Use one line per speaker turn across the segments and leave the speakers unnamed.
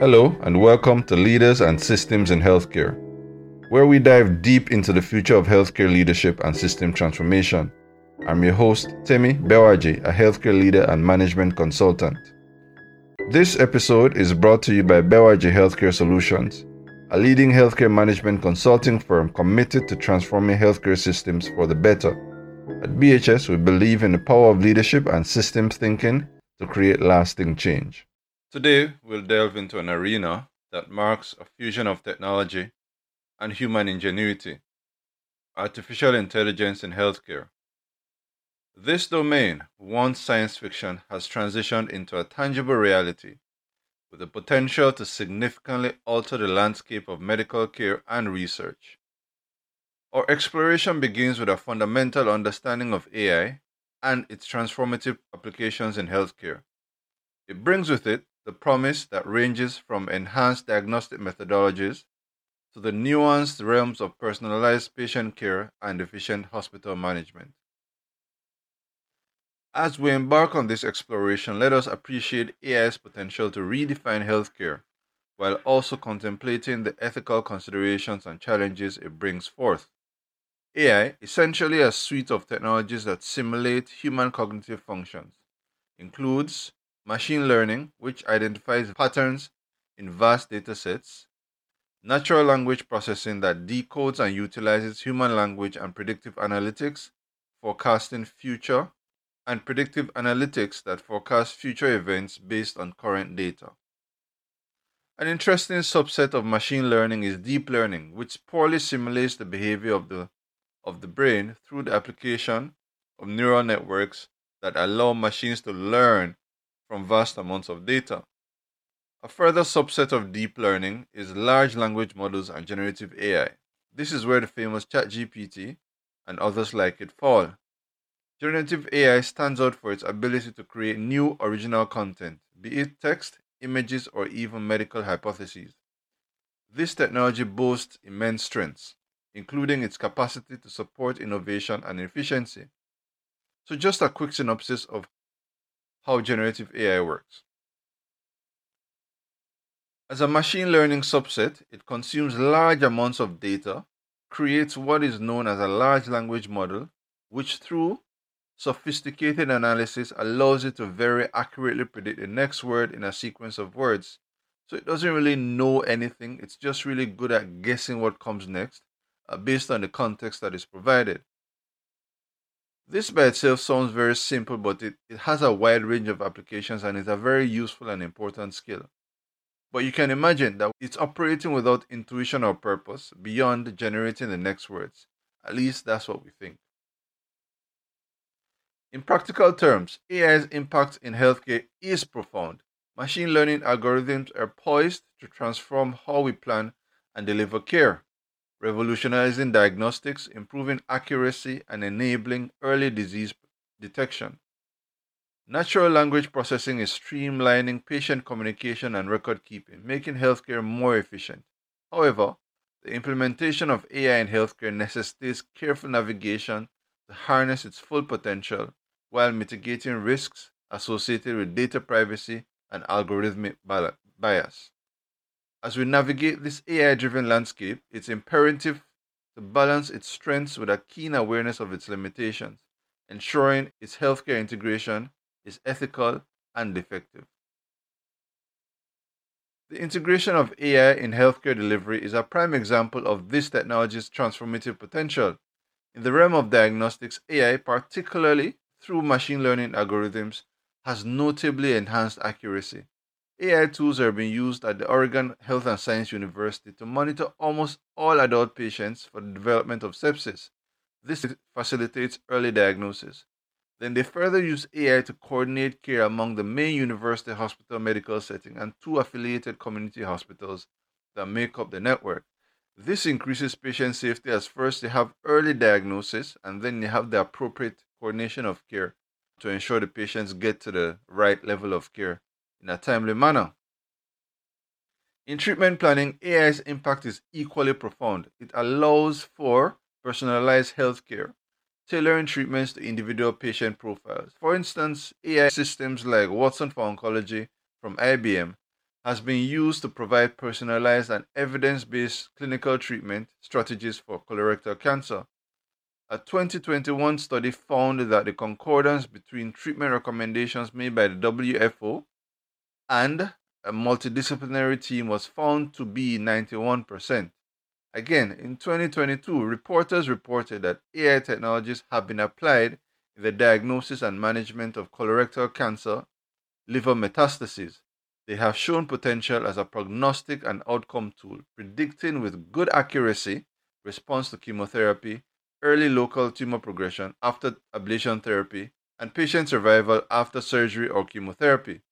Hello, and welcome to Leaders and Systems in Healthcare, where we dive deep into the future of healthcare leadership and system transformation. I'm your host, Temi Bewaji, a healthcare leader and management consultant. This episode is brought to you by Bewaji Healthcare Solutions, a leading healthcare management consulting firm committed to transforming healthcare systems for the better. At BHS, we believe in the power of leadership and systems thinking to create lasting change. Today, we'll delve into an arena that marks a fusion of technology and human ingenuity artificial intelligence in healthcare. This domain, once science fiction, has transitioned into a tangible reality with the potential to significantly alter the landscape of medical care and research. Our exploration begins with a fundamental understanding of AI and its transformative applications in healthcare. It brings with it the promise that ranges from enhanced diagnostic methodologies to the nuanced realms of personalized patient care and efficient hospital management. As we embark on this exploration, let us appreciate AI's potential to redefine healthcare while also contemplating the ethical considerations and challenges it brings forth. AI, essentially a suite of technologies that simulate human cognitive functions, includes machine learning, which identifies patterns in vast data sets, natural language processing that decodes and utilizes human language and predictive analytics, forecasting future, and predictive analytics that forecast future events based on current data. An interesting subset of machine learning is deep learning, which poorly simulates the behavior of the, of the brain through the application of neural networks that allow machines to learn from vast amounts of data. A further subset of deep learning is large language models and generative AI. This is where the famous ChatGPT and others like it fall. Generative AI stands out for its ability to create new original content, be it text, images, or even medical hypotheses. This technology boasts immense strengths, including its capacity to support innovation and efficiency. So, just a quick synopsis of how generative AI works. As a machine learning subset, it consumes large amounts of data, creates what is known as a large language model, which through sophisticated analysis allows it to very accurately predict the next word in a sequence of words. So it doesn't really know anything, it's just really good at guessing what comes next uh, based on the context that is provided. This by itself sounds very simple, but it, it has a wide range of applications and is a very useful and important skill. But you can imagine that it's operating without intuition or purpose beyond generating the next words. At least that's what we think. In practical terms, AI's impact in healthcare is profound. Machine learning algorithms are poised to transform how we plan and deliver care revolutionizing diagnostics, improving accuracy, and enabling early disease detection. Natural language processing is streamlining patient communication and record keeping, making healthcare more efficient. However, the implementation of AI in healthcare necessitates careful navigation to harness its full potential while mitigating risks associated with data privacy and algorithmic bias. As we navigate this AI driven landscape, it's imperative to balance its strengths with a keen awareness of its limitations, ensuring its healthcare integration is ethical and effective. The integration of AI in healthcare delivery is a prime example of this technology's transformative potential. In the realm of diagnostics, AI, particularly through machine learning algorithms, has notably enhanced accuracy. AI tools are being used at the Oregon Health and Science University to monitor almost all adult patients for the development of sepsis. This facilitates early diagnosis. Then they further use AI to coordinate care among the main university hospital medical setting and two affiliated community hospitals that make up the network. This increases patient safety as first they have early diagnosis and then they have the appropriate coordination of care to ensure the patients get to the right level of care in a timely manner. In treatment planning, AI's impact is equally profound. It allows for personalized healthcare, tailoring treatments to individual patient profiles. For instance, AI systems like Watson for Oncology from IBM has been used to provide personalized and evidence based clinical treatment strategies for colorectal cancer. A 2021 study found that the concordance between treatment recommendations made by the WFO and a multidisciplinary team was found to be 91%. Again, in 2022, reporters reported that AI technologies have been applied in the diagnosis and management of colorectal cancer, liver metastases. They have shown potential as a prognostic and outcome tool, predicting with good accuracy response to chemotherapy, early local tumor progression after ablation therapy, and patient survival after surgery or chemotherapy.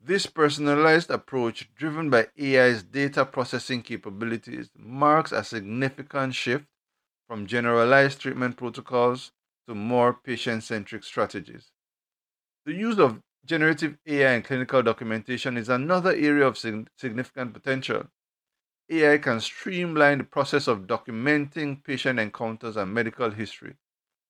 This personalized approach, driven by AI's data processing capabilities, marks a significant shift from generalized treatment protocols to more patient centric strategies. The use of generative AI in clinical documentation is another area of significant potential. AI can streamline the process of documenting patient encounters and medical history.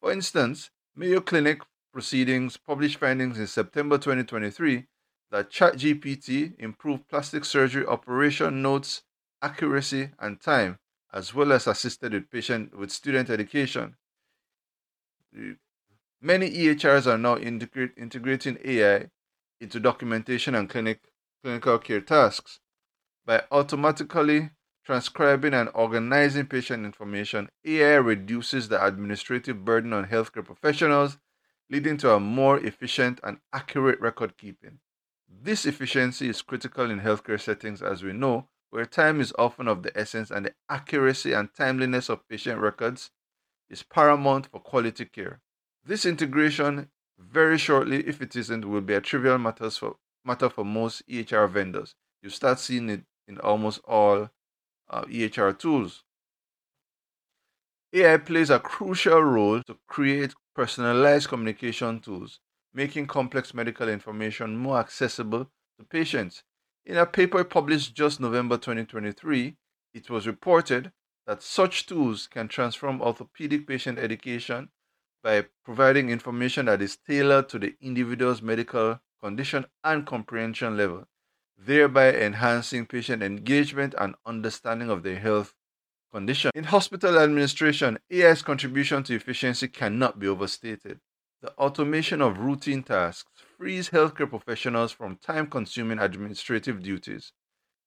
For instance, Mayo Clinic proceedings published findings in September 2023 that ChatGPT improved plastic surgery operation notes accuracy and time, as well as assisted with patient with student education. Many EHRs are now integrating AI into documentation and clinic, clinical care tasks. By automatically transcribing and organizing patient information, AI reduces the administrative burden on healthcare professionals, leading to a more efficient and accurate record keeping. This efficiency is critical in healthcare settings, as we know, where time is often of the essence and the accuracy and timeliness of patient records is paramount for quality care. This integration, very shortly, if it isn't, will be a trivial for, matter for most EHR vendors. You start seeing it in almost all uh, EHR tools. AI plays a crucial role to create personalized communication tools making complex medical information more accessible to patients. In a paper published just November 2023, it was reported that such tools can transform orthopedic patient education by providing information that is tailored to the individual's medical condition and comprehension level, thereby enhancing patient engagement and understanding of their health condition. In hospital administration, AI's contribution to efficiency cannot be overstated. The automation of routine tasks frees healthcare professionals from time consuming administrative duties.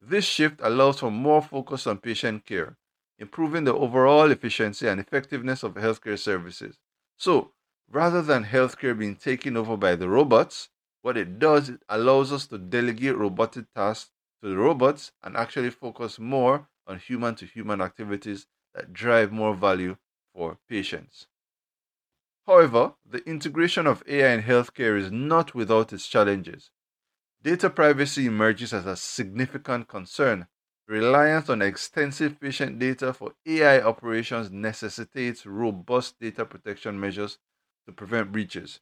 This shift allows for more focus on patient care, improving the overall efficiency and effectiveness of healthcare services. So, rather than healthcare being taken over by the robots, what it does, it allows us to delegate robotic tasks to the robots and actually focus more on human to human activities that drive more value for patients. However, the integration of AI in healthcare is not without its challenges. Data privacy emerges as a significant concern. Reliance on extensive patient data for AI operations necessitates robust data protection measures to prevent breaches.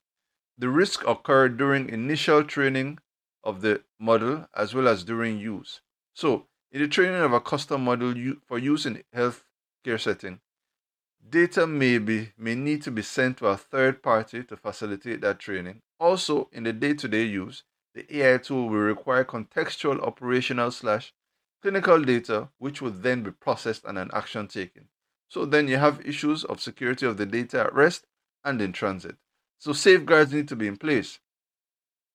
The risk occur during initial training of the model as well as during use. So, in the training of a custom model for use in healthcare setting, Data may be may need to be sent to a third party to facilitate that training. Also, in the day-to-day use, the AI tool will require contextual operational slash clinical data, which would then be processed and an action taken. So then you have issues of security of the data at rest and in transit. So safeguards need to be in place.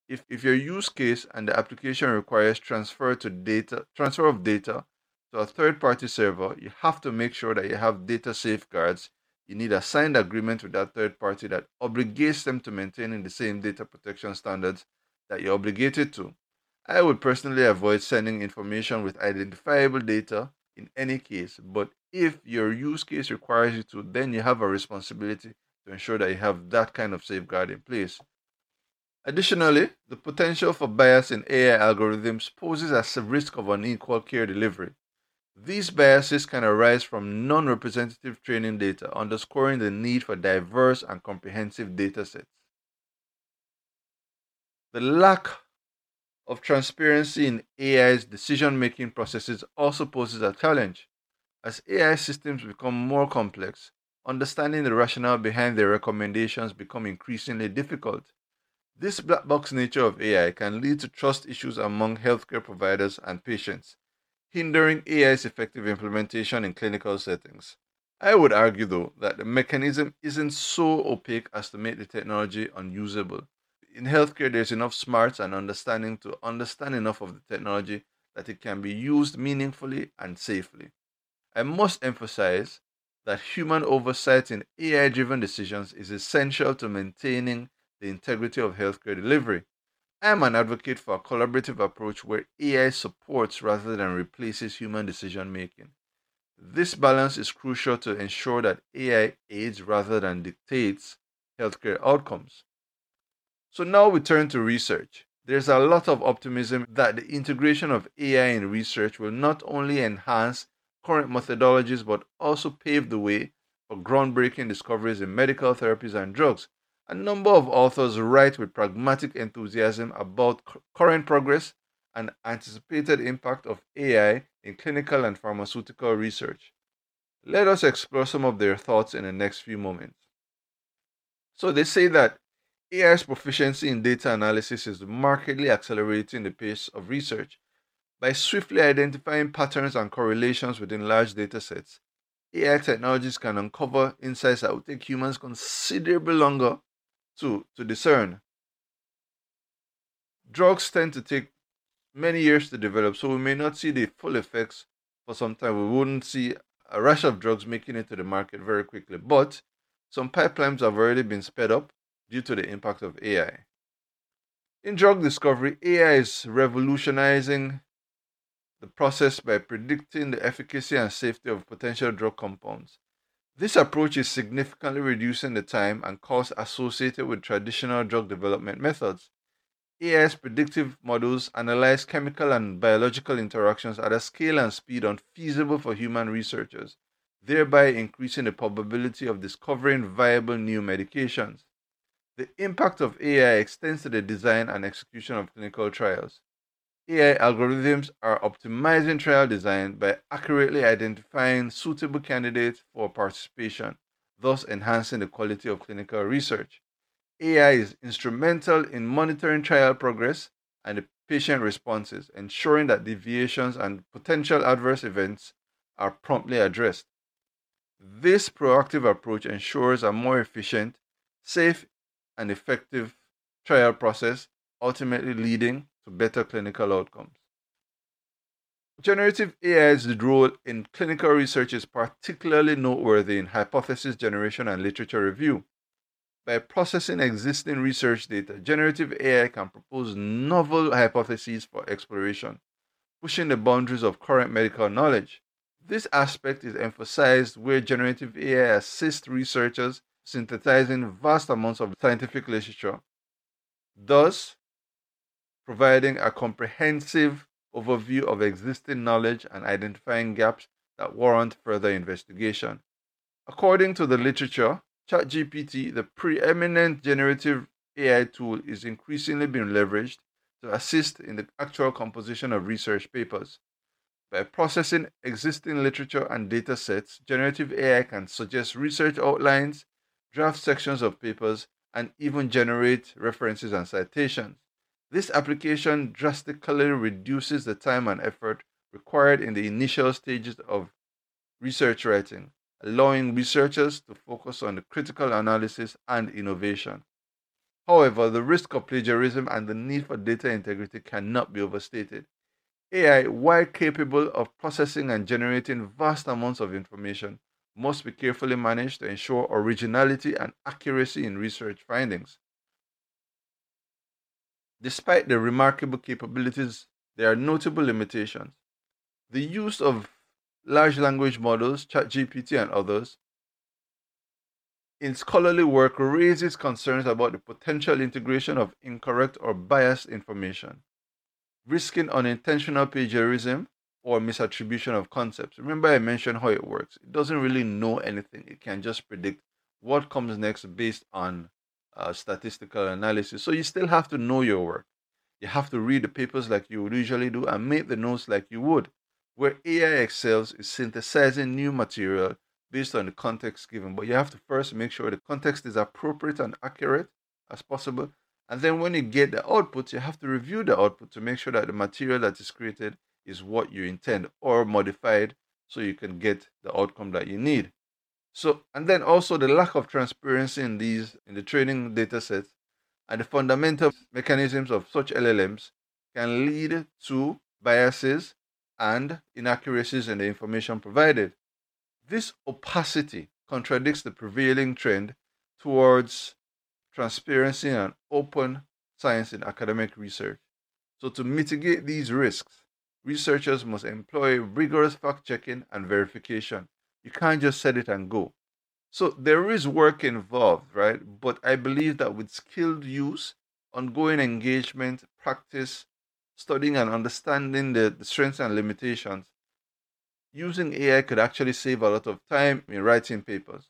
If, if your use case and the application requires transfer to data transfer of data to a third party server, you have to make sure that you have data safeguards. You need a signed agreement with that third party that obligates them to maintain the same data protection standards that you're obligated to. I would personally avoid sending information with identifiable data in any case, but if your use case requires you to, then you have a responsibility to ensure that you have that kind of safeguard in place. Additionally, the potential for bias in AI algorithms poses a risk of unequal care delivery. These biases can arise from non representative training data, underscoring the need for diverse and comprehensive data sets. The lack of transparency in AI's decision making processes also poses a challenge. As AI systems become more complex, understanding the rationale behind their recommendations become increasingly difficult. This black box nature of AI can lead to trust issues among healthcare providers and patients, hindering AI's effective implementation in clinical settings. I would argue, though, that the mechanism isn't so opaque as to make the technology unusable. In healthcare, there's enough smarts and understanding to understand enough of the technology that it can be used meaningfully and safely. I must emphasize that human oversight in AI driven decisions is essential to maintaining the integrity of healthcare delivery. I am an advocate for a collaborative approach where AI supports rather than replaces human decision making. This balance is crucial to ensure that AI aids rather than dictates healthcare outcomes. So now we turn to research. There's a lot of optimism that the integration of AI in research will not only enhance current methodologies but also pave the way for groundbreaking discoveries in medical therapies and drugs. A number of authors write with pragmatic enthusiasm about current progress and anticipated impact of AI in clinical and pharmaceutical research. Let us explore some of their thoughts in the next few moments. So, they say that AI's proficiency in data analysis is markedly accelerating the pace of research. By swiftly identifying patterns and correlations within large data sets, AI technologies can uncover insights that would take humans considerably longer to, to discern. Drugs tend to take many years to develop, so we may not see the full effects for some time. We wouldn't see a rush of drugs making it to the market very quickly, but some pipelines have already been sped up due to the impact of AI. In drug discovery, AI is revolutionizing the process by predicting the efficacy and safety of potential drug compounds. This approach is significantly reducing the time and cost associated with traditional drug development methods. AI's predictive models analyze chemical and biological interactions at a scale and speed unfeasible for human researchers, thereby increasing the probability of discovering viable new medications. The impact of AI extends to the design and execution of clinical trials. AI algorithms are optimizing trial design by accurately identifying suitable candidates for participation, thus enhancing the quality of clinical research. AI is instrumental in monitoring trial progress and the patient responses, ensuring that deviations and potential adverse events are promptly addressed. This proactive approach ensures a more efficient, safe, and effective trial process, ultimately leading to better clinical outcomes. Generative AI's role in clinical research is particularly noteworthy in hypothesis generation and literature review. By processing existing research data, generative AI can propose novel hypotheses for exploration, pushing the boundaries of current medical knowledge. This aspect is emphasized where generative AI assists researchers synthesizing vast amounts of scientific literature, thus providing a comprehensive overview of existing knowledge and identifying gaps that warrant further investigation. According to the literature, ChatGPT, the preeminent generative AI tool, is increasingly being leveraged to assist in the actual composition of research papers. By processing existing literature and data sets, generative AI can suggest research outlines, draft sections of papers, and even generate references and citations. This application drastically reduces the time and effort required in the initial stages of research writing, allowing researchers to focus on the critical analysis and innovation. However, the risk of plagiarism and the need for data integrity cannot be overstated. AI, while capable of processing and generating vast amounts of information, must be carefully managed to ensure originality and accuracy in research findings. Despite the remarkable capabilities, there are notable limitations. The use of large language models, ChatGPT and others, in scholarly work raises concerns about the potential integration of incorrect or biased information, risking unintentional plagiarism or misattribution of concepts. Remember, I mentioned how it works. It doesn't really know anything, it can just predict what comes next based on uh, statistical analysis. So you still have to know your work. You have to read the papers like you would usually do and make the notes like you would. Where AI excels is synthesizing new material based on the context given, but you have to first make sure the context is appropriate and accurate as possible And then when you get the output, you have to review the output to make sure that the material that is created is what you intend or modified so you can get the outcome that you need. So, and then also the lack of transparency in these, in the training data sets and the fundamental mechanisms of such LLMs can lead to biases and inaccuracies in the information provided. This opacity contradicts the prevailing trend towards transparency and open science in academic research. So, to mitigate these risks, researchers must employ rigorous fact checking and verification. You can't just set it and go. So, there is work involved, right? But I believe that with skilled use, ongoing engagement, practice, studying and understanding the, the strengths and limitations, using AI could actually save a lot of time in writing papers.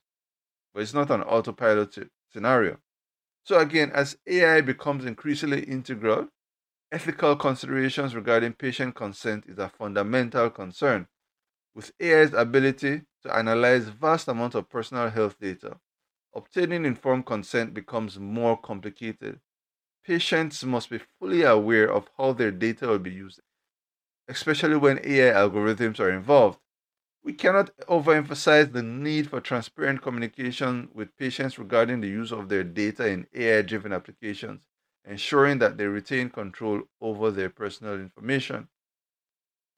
But it's not an autopilot scenario. So, again, as AI becomes increasingly integral, ethical considerations regarding patient consent is a fundamental concern. With AI's ability to analyze vast amounts of personal health data, obtaining informed consent becomes more complicated. Patients must be fully aware of how their data will be used, especially when AI algorithms are involved. We cannot overemphasize the need for transparent communication with patients regarding the use of their data in AI driven applications, ensuring that they retain control over their personal information.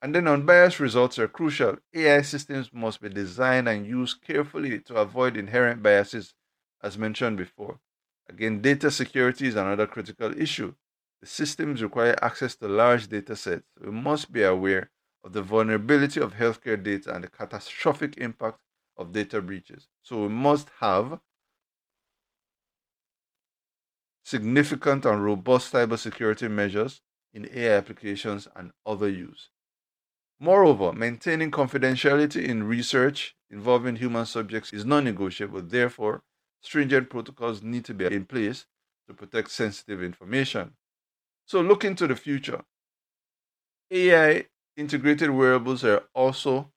And then unbiased results are crucial. AI systems must be designed and used carefully to avoid inherent biases, as mentioned before. Again, data security is another critical issue. The systems require access to large data sets. We must be aware of the vulnerability of healthcare data and the catastrophic impact of data breaches. So we must have significant and robust cybersecurity measures in AI applications and other use. Moreover, maintaining confidentiality in research involving human subjects is non negotiable. Therefore, stringent protocols need to be in place to protect sensitive information. So, looking to the future, AI integrated wearables are also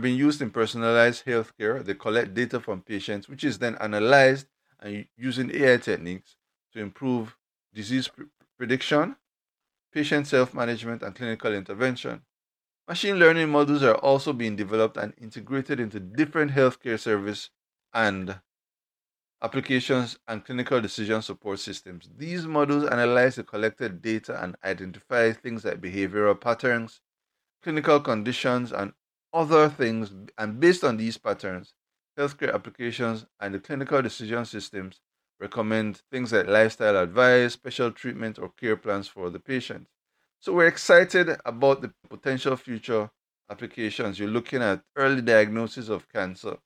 being used in personalized healthcare. They collect data from patients, which is then analyzed and using AI techniques to improve disease pre- prediction, patient self management, and clinical intervention. Machine learning models are also being developed and integrated into different healthcare service and applications and clinical decision support systems. These models analyze the collected data and identify things like behavioral patterns, clinical conditions, and other things. And based on these patterns, healthcare applications and the clinical decision systems recommend things like lifestyle advice, special treatment, or care plans for the patient. So we're excited about the potential future applications. You're looking at early diagnosis of cancer,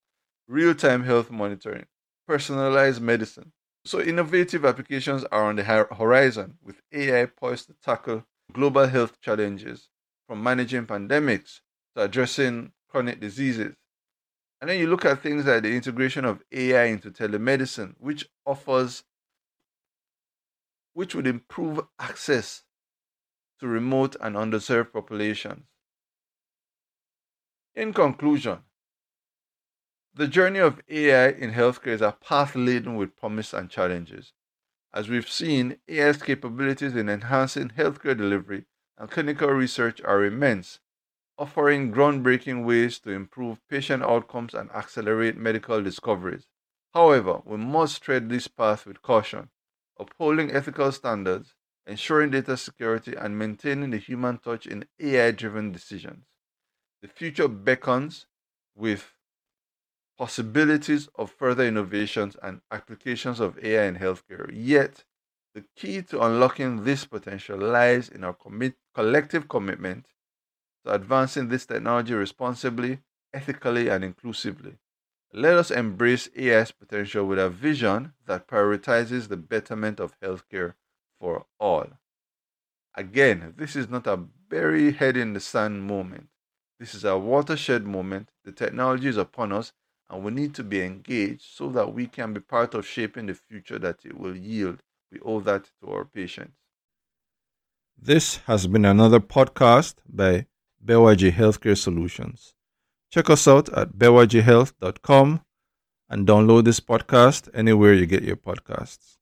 real time health monitoring, personalized medicine. So innovative applications are on the horizon with AI poised to tackle global health challenges from managing pandemics to addressing chronic diseases. And then you look at things like the integration of AI into telemedicine, which offers, which would improve access to remote and underserved populations. In conclusion, the journey of AI in healthcare is a path laden with promise and challenges. As we've seen, AI's capabilities in enhancing healthcare delivery and clinical research are immense, offering groundbreaking ways to improve patient outcomes and accelerate medical discoveries. However, we must tread this path with caution, upholding ethical standards, ensuring data security, and maintaining the human touch in AI driven decisions. The future beckons with possibilities of further innovations and applications of AI in healthcare. Yet, the key to unlocking this potential lies in our commit- collective commitment to advancing this technology responsibly, ethically, and inclusively. Let us embrace AI's potential with a vision that prioritizes the betterment of healthcare for all. Again, this is not a very head in the sand moment. This is a watershed moment. The technology is upon us, and we need to be engaged so that we can be part of shaping the future that it will yield we owe that to our patients. This has been another podcast by Bewaji Healthcare Solutions. Check us out at bewajihealth.com and download this podcast anywhere you get your podcasts.